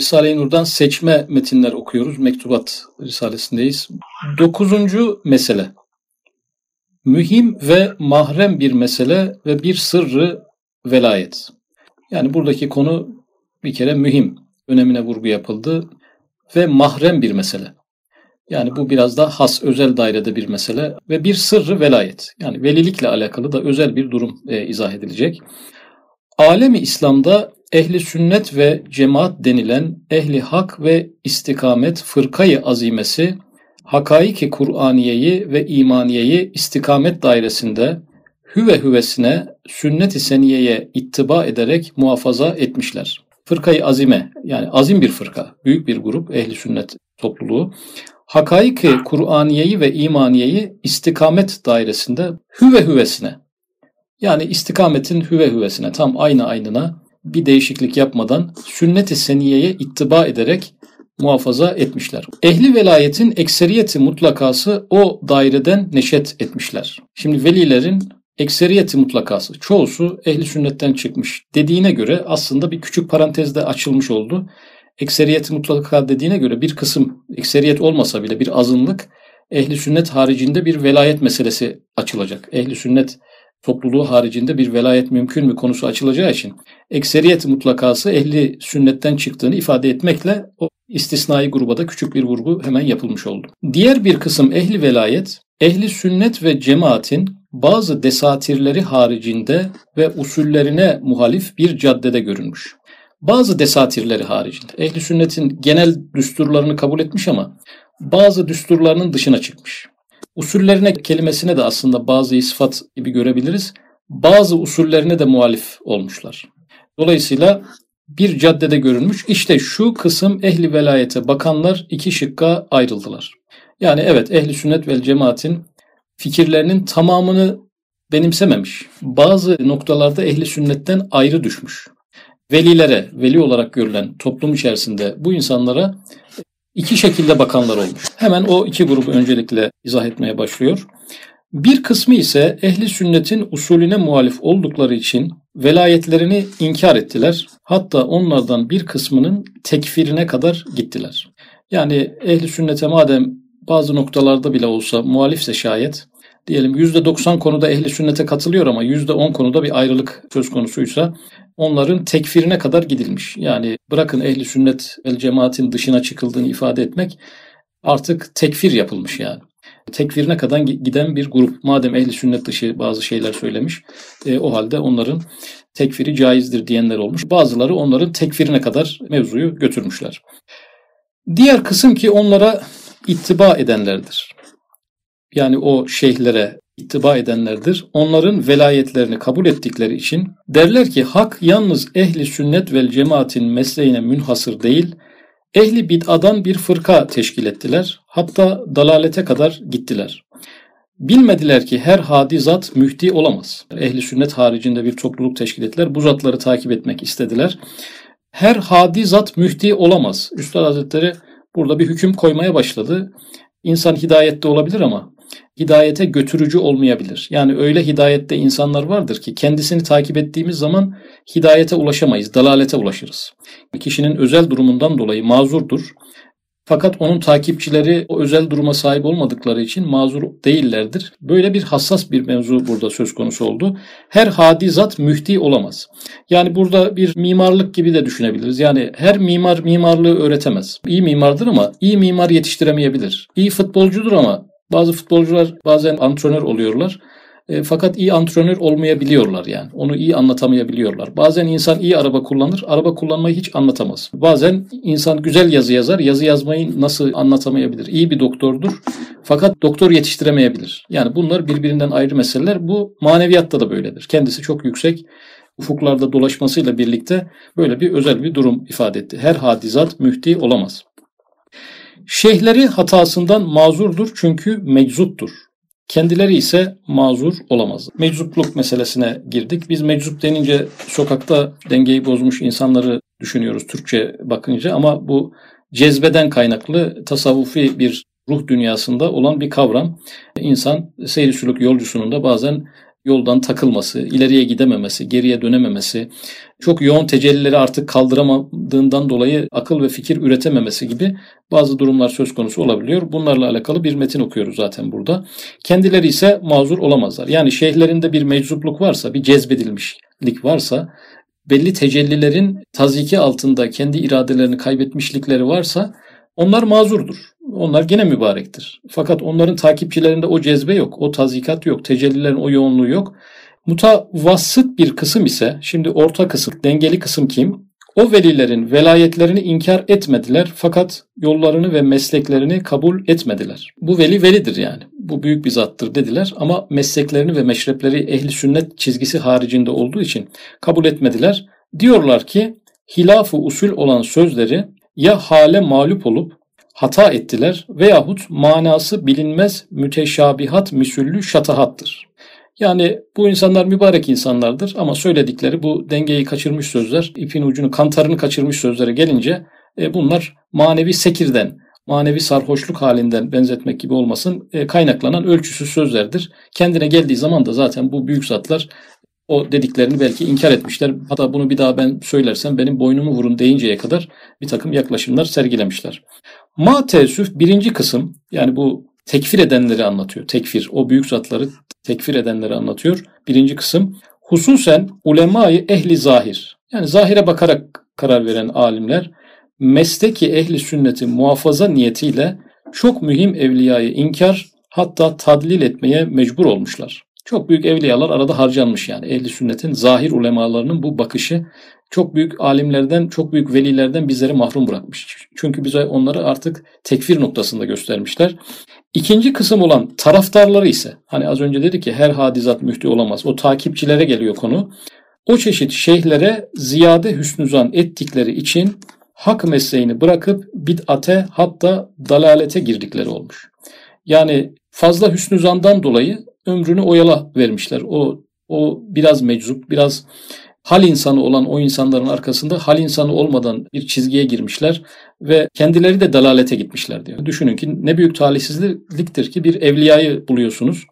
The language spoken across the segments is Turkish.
Risale-i Nur'dan seçme metinler okuyoruz. Mektubat Risalesindeyiz. Dokuzuncu mesele. Mühim ve mahrem bir mesele ve bir sırrı velayet. Yani buradaki konu bir kere mühim, önemine vurgu yapıldı ve mahrem bir mesele. Yani bu biraz da has, özel dairede bir mesele ve bir sırrı velayet. Yani velilikle alakalı da özel bir durum e, izah edilecek. Alemi İslam'da ehli sünnet ve cemaat denilen ehli hak ve istikamet fırkayı azimesi hakaiki Kur'aniyeyi ve imaniyeyi istikamet dairesinde hüve hüvesine sünnet-i seniyeye ittiba ederek muhafaza etmişler. Fırkayı azime yani azim bir fırka, büyük bir grup ehli sünnet topluluğu. Hakaiki Kur'aniyeyi ve imaniyeyi istikamet dairesinde hüve hüvesine yani istikametin hüve hüvesine tam aynı aynına bir değişiklik yapmadan sünnet-i seniyeye ittiba ederek muhafaza etmişler. Ehli velayetin ekseriyeti mutlakası o daireden neşet etmişler. Şimdi velilerin ekseriyeti mutlakası, çoğusu ehli sünnetten çıkmış dediğine göre aslında bir küçük parantezde açılmış oldu. Ekseriyeti mutlaka dediğine göre bir kısım ekseriyet olmasa bile bir azınlık ehli sünnet haricinde bir velayet meselesi açılacak. Ehli sünnet topluluğu haricinde bir velayet mümkün mü konusu açılacağı için ekseriyet mutlakası ehli sünnetten çıktığını ifade etmekle o istisnai gruba da küçük bir vurgu hemen yapılmış oldu. Diğer bir kısım ehli velayet, ehli sünnet ve cemaatin bazı desatirleri haricinde ve usullerine muhalif bir caddede görünmüş. Bazı desatirleri haricinde. Ehli sünnetin genel düsturlarını kabul etmiş ama bazı düsturlarının dışına çıkmış. Usullerine kelimesine de aslında bazı sıfat gibi görebiliriz. Bazı usullerine de muhalif olmuşlar. Dolayısıyla bir caddede görünmüş. İşte şu kısım ehli velayete bakanlar iki şıkka ayrıldılar. Yani evet ehli sünnet vel cemaatin fikirlerinin tamamını benimsememiş. Bazı noktalarda ehli sünnetten ayrı düşmüş. Velilere, veli olarak görülen toplum içerisinde bu insanlara iki şekilde bakanlar olmuş. Hemen o iki grubu öncelikle izah etmeye başlıyor. Bir kısmı ise ehli sünnetin usulüne muhalif oldukları için velayetlerini inkar ettiler. Hatta onlardan bir kısmının tekfirine kadar gittiler. Yani ehli sünnete madem bazı noktalarda bile olsa muhalifse şayet diyelim %90 konuda ehli sünnete katılıyor ama %10 konuda bir ayrılık söz konusuysa onların tekfirine kadar gidilmiş. Yani bırakın ehli sünnet el cemaatin dışına çıkıldığını ifade etmek artık tekfir yapılmış yani. Tekfirine kadar giden bir grup. Madem ehli sünnet dışı bazı şeyler söylemiş, e, o halde onların tekfiri caizdir diyenler olmuş. Bazıları onların tekfirine kadar mevzuyu götürmüşler. Diğer kısım ki onlara ittiba edenlerdir. Yani o şeyhlere ittiba edenlerdir. Onların velayetlerini kabul ettikleri için derler ki hak yalnız ehli sünnet vel cemaatin mesleğine münhasır değil, ehli bid'adan bir fırka teşkil ettiler. Hatta dalalete kadar gittiler. Bilmediler ki her hadi zat mühdi olamaz. Ehli sünnet haricinde bir topluluk teşkil ettiler. Bu zatları takip etmek istediler. Her hadi zat mühdi olamaz. Üstad Hazretleri burada bir hüküm koymaya başladı. İnsan hidayette olabilir ama hidayete götürücü olmayabilir. Yani öyle hidayette insanlar vardır ki kendisini takip ettiğimiz zaman hidayete ulaşamayız, dalalete ulaşırız. Kişinin özel durumundan dolayı mazurdur. Fakat onun takipçileri o özel duruma sahip olmadıkları için mazur değillerdir. Böyle bir hassas bir mevzu burada söz konusu oldu. Her hadizat mühti olamaz. Yani burada bir mimarlık gibi de düşünebiliriz. Yani her mimar mimarlığı öğretemez. İyi mimardır ama iyi mimar yetiştiremeyebilir. İyi futbolcudur ama bazı futbolcular bazen antrenör oluyorlar. E, fakat iyi antrenör olmayabiliyorlar yani. Onu iyi anlatamayabiliyorlar. Bazen insan iyi araba kullanır, araba kullanmayı hiç anlatamaz. Bazen insan güzel yazı yazar, yazı yazmayı nasıl anlatamayabilir. İyi bir doktordur fakat doktor yetiştiremeyebilir. Yani bunlar birbirinden ayrı meseleler. Bu maneviyatta da böyledir. Kendisi çok yüksek ufuklarda dolaşmasıyla birlikte böyle bir özel bir durum ifade etti. Her hadizat mühti olamaz. Şeyhleri hatasından mazurdur çünkü meczuptur. Kendileri ise mazur olamaz. Meczupluk meselesine girdik. Biz meczup denince sokakta dengeyi bozmuş insanları düşünüyoruz Türkçe bakınca ama bu cezbeden kaynaklı tasavvufi bir ruh dünyasında olan bir kavram. İnsan seyir sülük yolcusunun da bazen yoldan takılması, ileriye gidememesi, geriye dönememesi, çok yoğun tecellileri artık kaldıramadığından dolayı akıl ve fikir üretememesi gibi bazı durumlar söz konusu olabiliyor. Bunlarla alakalı bir metin okuyoruz zaten burada. Kendileri ise mazur olamazlar. Yani şeyhlerinde bir meczupluk varsa, bir cezbedilmişlik varsa, belli tecellilerin taziki altında kendi iradelerini kaybetmişlikleri varsa onlar mazurdur. Onlar gene mübarektir. Fakat onların takipçilerinde o cezbe yok, o tazikat yok, tecellilerin o yoğunluğu yok. Mutavassıt bir kısım ise, şimdi orta kısım, dengeli kısım kim? O velilerin velayetlerini inkar etmediler fakat yollarını ve mesleklerini kabul etmediler. Bu veli velidir yani. Bu büyük bir zattır dediler ama mesleklerini ve meşrepleri ehli sünnet çizgisi haricinde olduğu için kabul etmediler. Diyorlar ki hilaf usul olan sözleri ya hale mağlup olup hata ettiler veyahut manası bilinmez müteşabihat misüllü şatahattır. Yani bu insanlar mübarek insanlardır ama söyledikleri bu dengeyi kaçırmış sözler, ipin ucunu, kantarını kaçırmış sözlere gelince e, bunlar manevi sekirden, manevi sarhoşluk halinden benzetmek gibi olmasın e, kaynaklanan ölçüsüz sözlerdir. Kendine geldiği zaman da zaten bu büyük zatlar o dediklerini belki inkar etmişler. Hatta bunu bir daha ben söylersem benim boynumu vurun deyinceye kadar bir takım yaklaşımlar sergilemişler. Ma teessüf birinci kısım yani bu tekfir edenleri anlatıyor. Tekfir o büyük zatları tekfir edenleri anlatıyor. Birinci kısım hususen ulemayı ehli zahir yani zahire bakarak karar veren alimler mesleki ehli sünneti muhafaza niyetiyle çok mühim evliyayı inkar hatta tadlil etmeye mecbur olmuşlar. Çok büyük evliyalar arada harcanmış yani. Ehli sünnetin zahir ulemalarının bu bakışı çok büyük alimlerden, çok büyük velilerden bizleri mahrum bırakmış. Çünkü bize onları artık tekfir noktasında göstermişler. İkinci kısım olan taraftarları ise hani az önce dedi ki her hadizat mühti olamaz. O takipçilere geliyor konu. O çeşit şeyhlere ziyade hüsnüzan ettikleri için hak mesleğini bırakıp bid'ate hatta dalalete girdikleri olmuş. Yani fazla hüsnüzandan dolayı ömrünü oyala vermişler. O o biraz meczup, biraz hal insanı olan o insanların arkasında hal insanı olmadan bir çizgiye girmişler ve kendileri de dalalete gitmişler diyor. Düşünün ki ne büyük talihsizliktir ki bir evliyayı buluyorsunuz.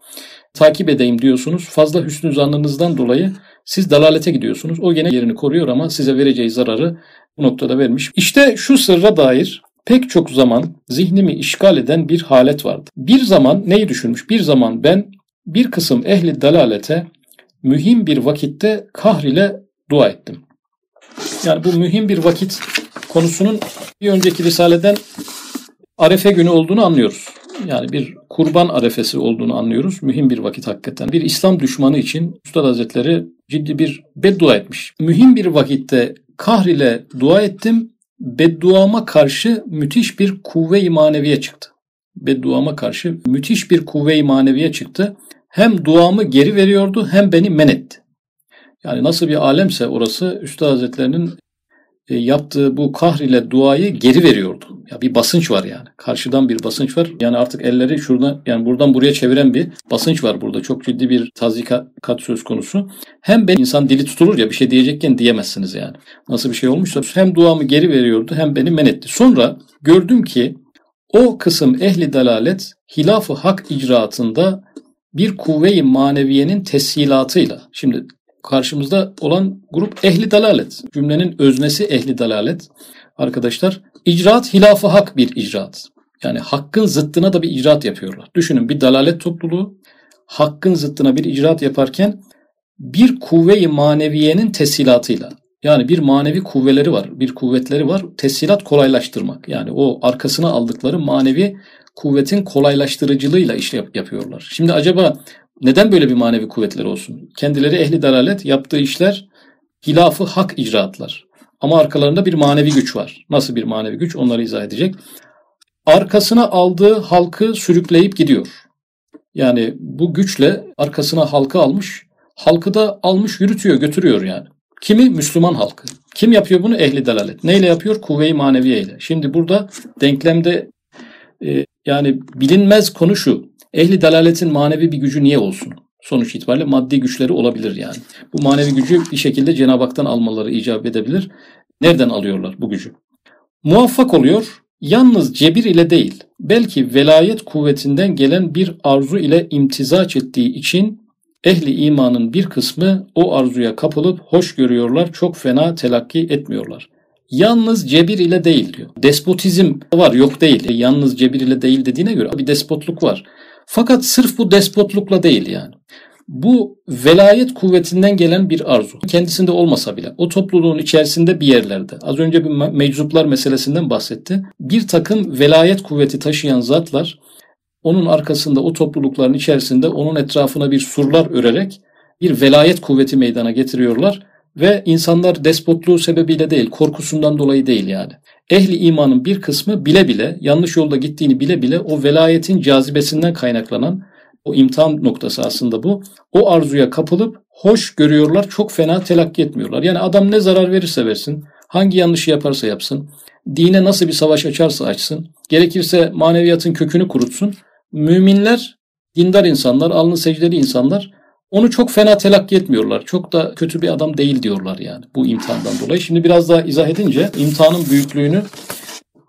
Takip edeyim diyorsunuz. Fazla hüsnü zannınızdan dolayı siz dalalete gidiyorsunuz. O gene yerini koruyor ama size vereceği zararı bu noktada vermiş. İşte şu sırra dair pek çok zaman zihnimi işgal eden bir halet vardı. Bir zaman neyi düşünmüş? Bir zaman ben bir kısım ehli dalalete mühim bir vakitte kahr ile dua ettim. Yani bu mühim bir vakit konusunun bir önceki risaleden Arefe günü olduğunu anlıyoruz. Yani bir kurban arefesi olduğunu anlıyoruz. Mühim bir vakit hakikaten. Bir İslam düşmanı için Üstad Hazretleri ciddi bir beddua etmiş. Mühim bir vakitte kahr ile dua ettim. Bedduama karşı müthiş bir kuvve-i maneviye çıktı. Bedduama karşı müthiş bir kuvve-i maneviye çıktı hem duamı geri veriyordu hem beni men etti. Yani nasıl bir alemse orası Üstad Hazretlerinin e, yaptığı bu kahr ile duayı geri veriyordu. Ya bir basınç var yani. Karşıdan bir basınç var. Yani artık elleri şuradan yani buradan buraya çeviren bir basınç var burada. Çok ciddi bir tazikat söz konusu. Hem ben insan dili tutulur ya bir şey diyecekken diyemezsiniz yani. Nasıl bir şey olmuşsa hem duamı geri veriyordu hem beni men etti. Sonra gördüm ki o kısım ehli dalalet hilaf-ı hak icraatında bir kuvve-i maneviyenin teshilatıyla. Şimdi karşımızda olan grup ehli dalalet. Cümlenin öznesi ehli dalalet. Arkadaşlar icraat hilafı hak bir icraat. Yani hakkın zıttına da bir icraat yapıyorlar. Düşünün bir dalalet topluluğu hakkın zıttına bir icraat yaparken bir kuvve-i maneviyenin teshilatıyla yani bir manevi kuvveleri var, bir kuvvetleri var. Teshilat kolaylaştırmak. Yani o arkasına aldıkları manevi kuvvetin kolaylaştırıcılığıyla iş yapıyorlar. Şimdi acaba neden böyle bir manevi kuvvetleri olsun? Kendileri ehli dalalet yaptığı işler hilafı hak icraatlar. Ama arkalarında bir manevi güç var. Nasıl bir manevi güç onları izah edecek. Arkasına aldığı halkı sürükleyip gidiyor. Yani bu güçle arkasına halkı almış, halkı da almış yürütüyor, götürüyor yani. Kimi? Müslüman halkı. Kim yapıyor bunu? Ehli dalalet. Neyle yapıyor? Kuvve-i maneviye ile. Şimdi burada denklemde e, yani bilinmez konu şu. Ehli dalaletin manevi bir gücü niye olsun? Sonuç itibariyle maddi güçleri olabilir yani. Bu manevi gücü bir şekilde Cenab-ı Hak'tan almaları icap edebilir. Nereden alıyorlar bu gücü? Muvaffak oluyor. Yalnız cebir ile değil, belki velayet kuvvetinden gelen bir arzu ile imtizaç ettiği için ehli imanın bir kısmı o arzuya kapılıp hoş görüyorlar, çok fena telakki etmiyorlar. Yalnız cebir ile değil diyor. Despotizm var yok değil. Yalnız cebir ile değil dediğine göre bir despotluk var. Fakat sırf bu despotlukla değil yani. Bu velayet kuvvetinden gelen bir arzu. Kendisinde olmasa bile o topluluğun içerisinde bir yerlerde. Az önce bir meczuplar meselesinden bahsetti. Bir takım velayet kuvveti taşıyan zatlar onun arkasında o toplulukların içerisinde onun etrafına bir surlar örerek bir velayet kuvveti meydana getiriyorlar ve insanlar despotluğu sebebiyle değil, korkusundan dolayı değil yani. Ehli imanın bir kısmı bile bile, yanlış yolda gittiğini bile bile o velayetin cazibesinden kaynaklanan o imtihan noktası aslında bu. O arzuya kapılıp hoş görüyorlar, çok fena telakki etmiyorlar. Yani adam ne zarar verirse versin, hangi yanlışı yaparsa yapsın, dine nasıl bir savaş açarsa açsın, gerekirse maneviyatın kökünü kurutsun. Müminler, dindar insanlar, alnı secdeli insanlar onu çok fena telakki etmiyorlar. Çok da kötü bir adam değil diyorlar yani bu imtihandan dolayı. Şimdi biraz daha izah edince imtihanın büyüklüğünü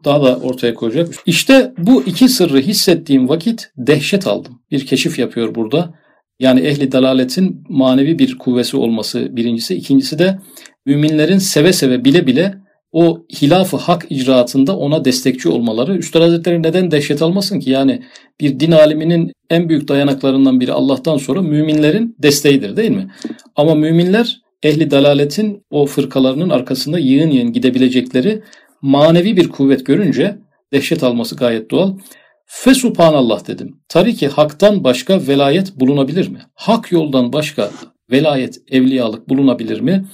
daha da ortaya koyacak. İşte bu iki sırrı hissettiğim vakit dehşet aldım. Bir keşif yapıyor burada. Yani ehli dalaletin manevi bir kuvvesi olması birincisi. ikincisi de müminlerin seve seve bile bile o hilafı hak icraatında ona destekçi olmaları. Üstad Hazretleri neden dehşet almasın ki? Yani bir din aliminin en büyük dayanaklarından biri Allah'tan sonra müminlerin desteğidir değil mi? Ama müminler ehli dalaletin o fırkalarının arkasında yığın yığın gidebilecekleri manevi bir kuvvet görünce dehşet alması gayet doğal. Fe subhanallah dedim. Tariki haktan başka velayet bulunabilir mi? Hak yoldan başka velayet, evliyalık bulunabilir mi?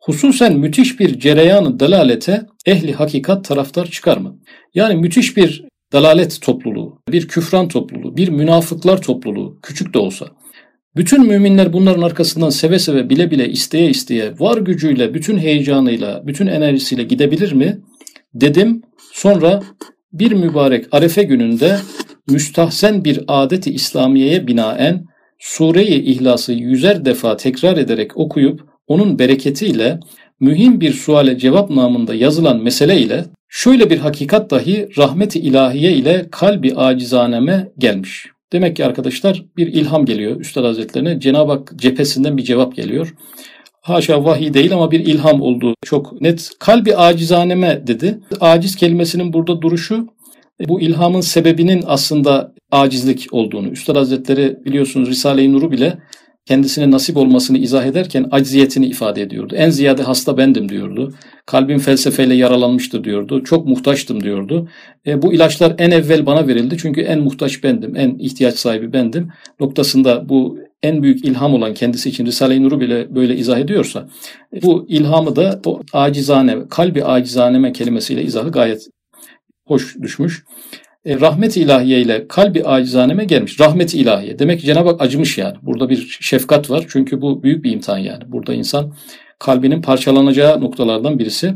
Hususen müthiş bir cereyanı dalalete ehli hakikat taraftar çıkar mı? Yani müthiş bir dalalet topluluğu, bir küfran topluluğu, bir münafıklar topluluğu küçük de olsa bütün müminler bunların arkasından seve seve bile bile isteye isteye var gücüyle, bütün heyecanıyla, bütün enerjisiyle gidebilir mi? Dedim. Sonra bir mübarek arefe gününde müstahsen bir adeti İslamiye'ye binaen Sure-i İhlas'ı yüzer defa tekrar ederek okuyup onun bereketiyle mühim bir suale cevap namında yazılan mesele ile şöyle bir hakikat dahi rahmeti ilahiye ile kalbi acizaneme gelmiş. Demek ki arkadaşlar bir ilham geliyor Üstad Hazretlerine. Cenab-ı Hak cephesinden bir cevap geliyor. Haşa vahiy değil ama bir ilham olduğu çok net. Kalbi acizaneme dedi. Aciz kelimesinin burada duruşu bu ilhamın sebebinin aslında acizlik olduğunu. Üstad Hazretleri biliyorsunuz Risale-i Nur'u bile kendisine nasip olmasını izah ederken acziyetini ifade ediyordu. En ziyade hasta bendim diyordu. Kalbim felsefeyle yaralanmıştır diyordu. Çok muhtaçtım diyordu. E, bu ilaçlar en evvel bana verildi çünkü en muhtaç bendim, en ihtiyaç sahibi bendim. Noktasında bu en büyük ilham olan kendisi için Risale-i Nur'u bile böyle izah ediyorsa bu ilhamı da o acizane, kalbi acizaneme kelimesiyle izahı gayet hoş düşmüş e, rahmet ilahiye ile kalbi acizaneme gelmiş. Rahmet ilahiye. Demek ki Cenab-ı Hak acımış yani. Burada bir şefkat var. Çünkü bu büyük bir imtihan yani. Burada insan kalbinin parçalanacağı noktalardan birisi.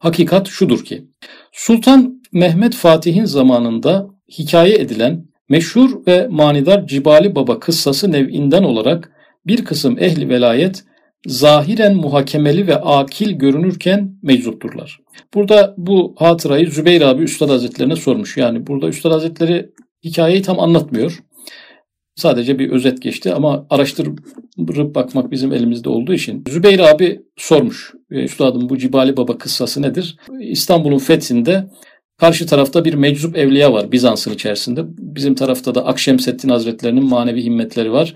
Hakikat şudur ki Sultan Mehmet Fatih'in zamanında hikaye edilen meşhur ve manidar Cibali Baba kıssası nev'inden olarak bir kısım ehli velayet zahiren muhakemeli ve akil görünürken meczupturlar. Burada bu hatırayı Zübeyir abi Üstad Hazretlerine sormuş. Yani burada Üstad Hazretleri hikayeyi tam anlatmıyor. Sadece bir özet geçti ama araştırıp bakmak bizim elimizde olduğu için. Zübeyir abi sormuş. E, Üstadım bu Cibali Baba kıssası nedir? İstanbul'un fethinde karşı tarafta bir meczup evliya var Bizans'ın içerisinde. Bizim tarafta da Akşemseddin Hazretlerinin manevi himmetleri var.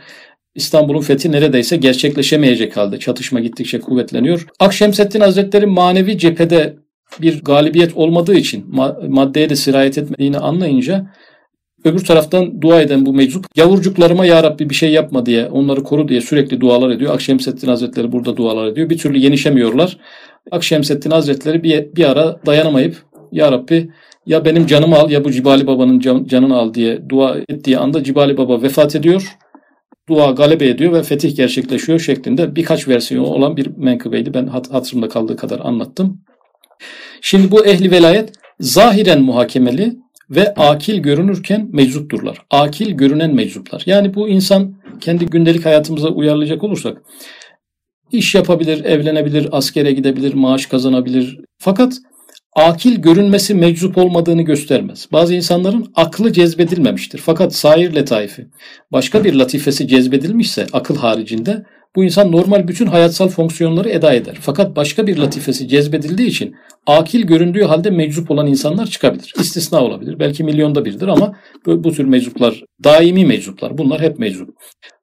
İstanbul'un fethi neredeyse gerçekleşemeyecek halde çatışma gittikçe kuvvetleniyor. Akşemseddin Hazretleri manevi cephede bir galibiyet olmadığı için maddeye de sirayet etmediğini anlayınca öbür taraftan dua eden bu meczup yavurcuklarıma ya Rabbi bir şey yapma diye onları koru diye sürekli dualar ediyor. Akşemseddin Hazretleri burada dualar ediyor. Bir türlü yenişemiyorlar. Akşemseddin Hazretleri bir, bir ara dayanamayıp ya Rabbi ya benim canımı al ya bu Cibali Baba'nın can, canını al diye dua ettiği anda Cibali Baba vefat ediyor dua galebe ediyor ve fetih gerçekleşiyor şeklinde birkaç versiyonu olan bir menkıbeydi. Ben hat hatırımda kaldığı kadar anlattım. Şimdi bu ehli velayet zahiren muhakemeli ve akil görünürken meczupturlar. Akil görünen meczuplar. Yani bu insan kendi gündelik hayatımıza uyarlayacak olursak iş yapabilir, evlenebilir, askere gidebilir, maaş kazanabilir. Fakat akil görünmesi meczup olmadığını göstermez. Bazı insanların aklı cezbedilmemiştir. Fakat sair letaifi, başka bir latifesi cezbedilmişse akıl haricinde bu insan normal bütün hayatsal fonksiyonları eda eder. Fakat başka bir latifesi cezbedildiği için akil göründüğü halde meczup olan insanlar çıkabilir. İstisna olabilir. Belki milyonda birdir ama bu, bu tür meczuplar daimi meczuplar. Bunlar hep meczup.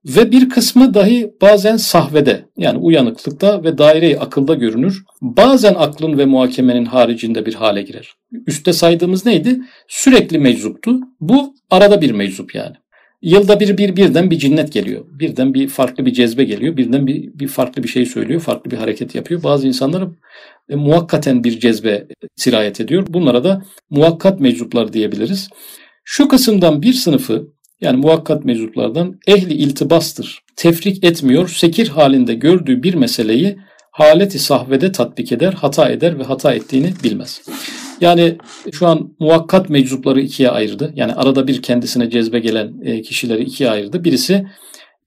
Ve bir kısmı dahi bazen sahvede yani uyanıklıkta ve daire akılda görünür. Bazen aklın ve muhakemenin haricinde bir hale girer. Üste saydığımız neydi? Sürekli meczuptu. Bu arada bir meczup yani. Yılda bir, bir birden bir cinnet geliyor. Birden bir farklı bir cezbe geliyor. Birden bir, bir farklı bir şey söylüyor. Farklı bir hareket yapıyor. Bazı insanlar e, muhakkaten bir cezbe sirayet ediyor. Bunlara da muhakkat meczuplar diyebiliriz. Şu kısımdan bir sınıfı yani muhakkat meczuplardan ehli iltibastır. Tefrik etmiyor, sekir halinde gördüğü bir meseleyi haleti sahvede tatbik eder, hata eder ve hata ettiğini bilmez. Yani şu an muvakkat meczupları ikiye ayırdı. Yani arada bir kendisine cezbe gelen e, kişileri ikiye ayırdı. Birisi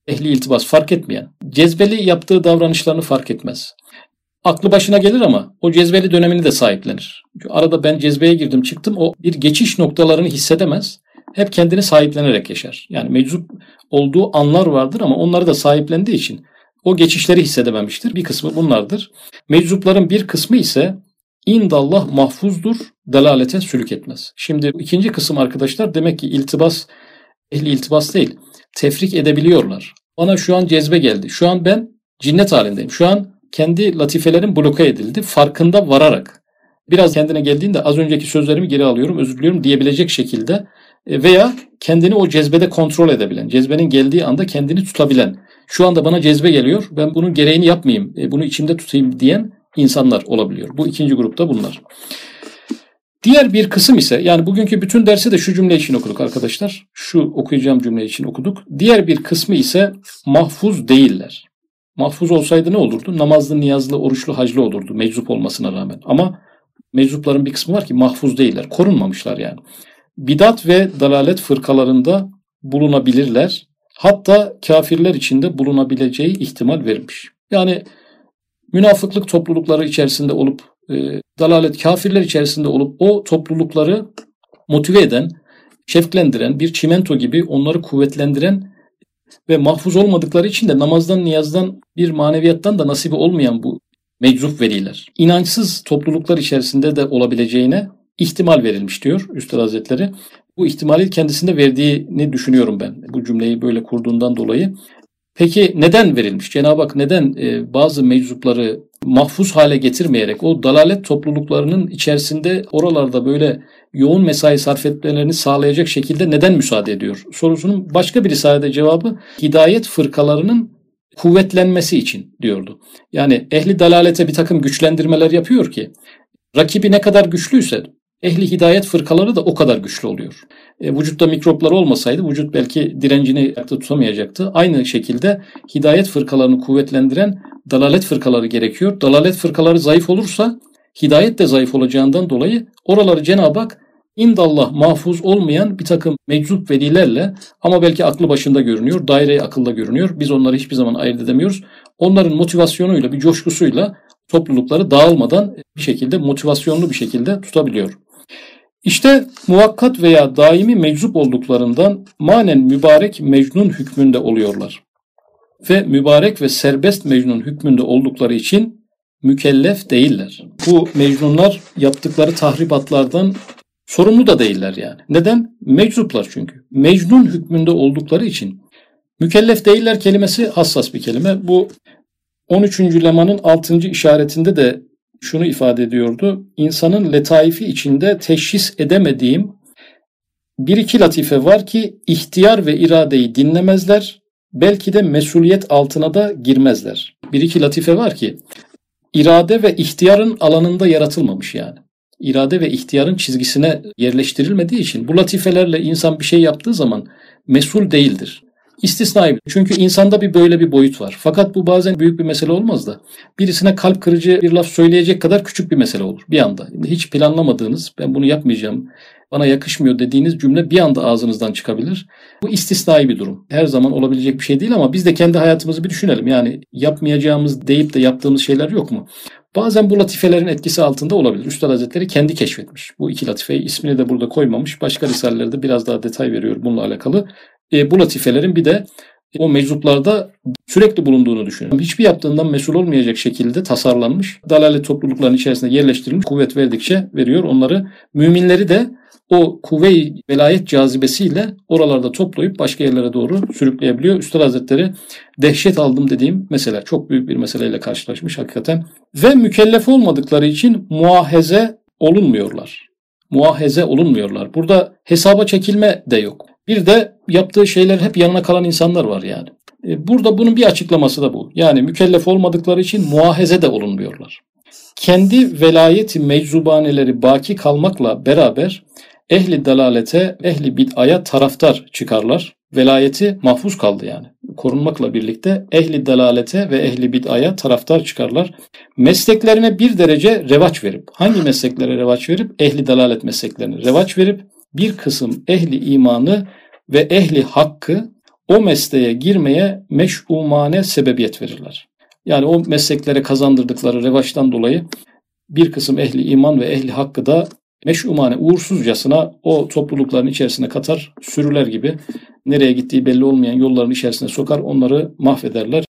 ehli iltibas fark etmeyen. Cezbeli yaptığı davranışlarını fark etmez. Aklı başına gelir ama o cezbeli dönemini de sahiplenir. Çünkü arada ben cezbeye girdim çıktım o bir geçiş noktalarını hissedemez. Hep kendini sahiplenerek yaşar. Yani meczup olduğu anlar vardır ama onları da sahiplendiği için o geçişleri hissedememiştir. Bir kısmı bunlardır. Meczupların bir kısmı ise indallah mahfuzdur, delalete sülük etmez. Şimdi ikinci kısım arkadaşlar demek ki iltibas, ehli iltibas değil, tefrik edebiliyorlar. Bana şu an cezbe geldi. Şu an ben cinnet halindeyim. Şu an kendi latifelerim bloke edildi. Farkında vararak. Biraz kendine geldiğinde az önceki sözlerimi geri alıyorum, özür diliyorum diyebilecek şekilde e, veya kendini o cezbede kontrol edebilen, cezbenin geldiği anda kendini tutabilen, şu anda bana cezbe geliyor, ben bunun gereğini yapmayayım, e, bunu içimde tutayım diyen insanlar olabiliyor. Bu ikinci grupta bunlar. Diğer bir kısım ise yani bugünkü bütün dersi de şu cümle için okuduk arkadaşlar. Şu okuyacağım cümle için okuduk. Diğer bir kısmı ise mahfuz değiller. Mahfuz olsaydı ne olurdu? Namazlı, niyazlı, oruçlu, haclı olurdu meczup olmasına rağmen. Ama meczupların bir kısmı var ki mahfuz değiller. Korunmamışlar yani. Bidat ve dalalet fırkalarında bulunabilirler. Hatta kafirler içinde bulunabileceği ihtimal verilmiş. Yani münafıklık toplulukları içerisinde olup e, dalalet kafirler içerisinde olup o toplulukları motive eden, şefklendiren, bir çimento gibi onları kuvvetlendiren ve mahfuz olmadıkları için de namazdan, niyazdan, bir maneviyattan da nasibi olmayan bu meczup veliler. İnançsız topluluklar içerisinde de olabileceğine ihtimal verilmiş diyor Üstad Hazretleri. Bu ihtimali kendisinde verdiğini düşünüyorum ben. Bu cümleyi böyle kurduğundan dolayı. Peki neden verilmiş? Cenab-ı Hak neden e, bazı meczupları mahfuz hale getirmeyerek o dalalet topluluklarının içerisinde oralarda böyle yoğun mesai sarf etmelerini sağlayacak şekilde neden müsaade ediyor? Sorusunun başka bir risalede cevabı hidayet fırkalarının kuvvetlenmesi için diyordu. Yani ehli dalalete bir takım güçlendirmeler yapıyor ki rakibi ne kadar güçlüyse ehli hidayet fırkaları da o kadar güçlü oluyor. E, vücutta mikroplar olmasaydı vücut belki direncini ayakta tutamayacaktı. Aynı şekilde hidayet fırkalarını kuvvetlendiren dalalet fırkaları gerekiyor. Dalalet fırkaları zayıf olursa hidayet de zayıf olacağından dolayı oraları Cenab-ı Hak indallah mahfuz olmayan bir takım meczup velilerle ama belki aklı başında görünüyor, daire akılda görünüyor. Biz onları hiçbir zaman ayırt edemiyoruz. Onların motivasyonuyla, bir coşkusuyla toplulukları dağılmadan bir şekilde motivasyonlu bir şekilde tutabiliyor. İşte muvakkat veya daimi meczup olduklarından manen mübarek mecnun hükmünde oluyorlar. Ve mübarek ve serbest mecnun hükmünde oldukları için mükellef değiller. Bu mecnunlar yaptıkları tahribatlardan sorumlu da değiller yani. Neden? Meczuplar çünkü. Mecnun hükmünde oldukları için mükellef değiller kelimesi hassas bir kelime. Bu 13. lemanın 6. işaretinde de şunu ifade ediyordu. İnsanın letaifi içinde teşhis edemediğim bir iki latife var ki ihtiyar ve iradeyi dinlemezler. Belki de mesuliyet altına da girmezler. Bir iki latife var ki irade ve ihtiyarın alanında yaratılmamış yani. İrade ve ihtiyarın çizgisine yerleştirilmediği için bu latifelerle insan bir şey yaptığı zaman mesul değildir. İstisnai. Çünkü insanda bir böyle bir boyut var. Fakat bu bazen büyük bir mesele olmaz da birisine kalp kırıcı bir laf söyleyecek kadar küçük bir mesele olur bir anda. Hiç planlamadığınız, ben bunu yapmayacağım, bana yakışmıyor dediğiniz cümle bir anda ağzınızdan çıkabilir. Bu istisnai bir durum. Her zaman olabilecek bir şey değil ama biz de kendi hayatımızı bir düşünelim. Yani yapmayacağımız deyip de yaptığımız şeyler yok mu? Bazen bu latifelerin etkisi altında olabilir. Üstad Hazretleri kendi keşfetmiş. Bu iki latifeyi ismini de burada koymamış. Başka risalelerde biraz daha detay veriyor bununla alakalı. E, bu latifelerin bir de o meczuplarda sürekli bulunduğunu düşünüyorum. Hiçbir yaptığından mesul olmayacak şekilde tasarlanmış. Dalalet topluluklarının içerisinde yerleştirilmiş. Kuvvet verdikçe veriyor. Onları müminleri de o kuvve velayet cazibesiyle oralarda toplayıp başka yerlere doğru sürükleyebiliyor. Üstad Hazretleri dehşet aldım dediğim mesela çok büyük bir meseleyle karşılaşmış hakikaten. Ve mükellef olmadıkları için muaheze olunmuyorlar. Muaheze olunmuyorlar. Burada hesaba çekilme de yok. Bir de yaptığı şeyler hep yanına kalan insanlar var yani. E, burada bunun bir açıklaması da bu. Yani mükellef olmadıkları için muaheze de olunmuyorlar. Kendi velayeti meczubaneleri baki kalmakla beraber ehli dalalete, ehli bid'aya taraftar çıkarlar. Velayeti mahfuz kaldı yani. Korunmakla birlikte ehli dalalete ve ehli bid'aya taraftar çıkarlar. Mesleklerine bir derece revaç verip, hangi mesleklere revaç verip? Ehli dalalet mesleklerine revaç verip bir kısım ehli imanı ve ehli hakkı o mesleğe girmeye meş'umane sebebiyet verirler. Yani o mesleklere kazandırdıkları revaçtan dolayı bir kısım ehli iman ve ehli hakkı da meş'umane uğursuzcasına o toplulukların içerisine katar, sürüler gibi nereye gittiği belli olmayan yolların içerisine sokar, onları mahvederler.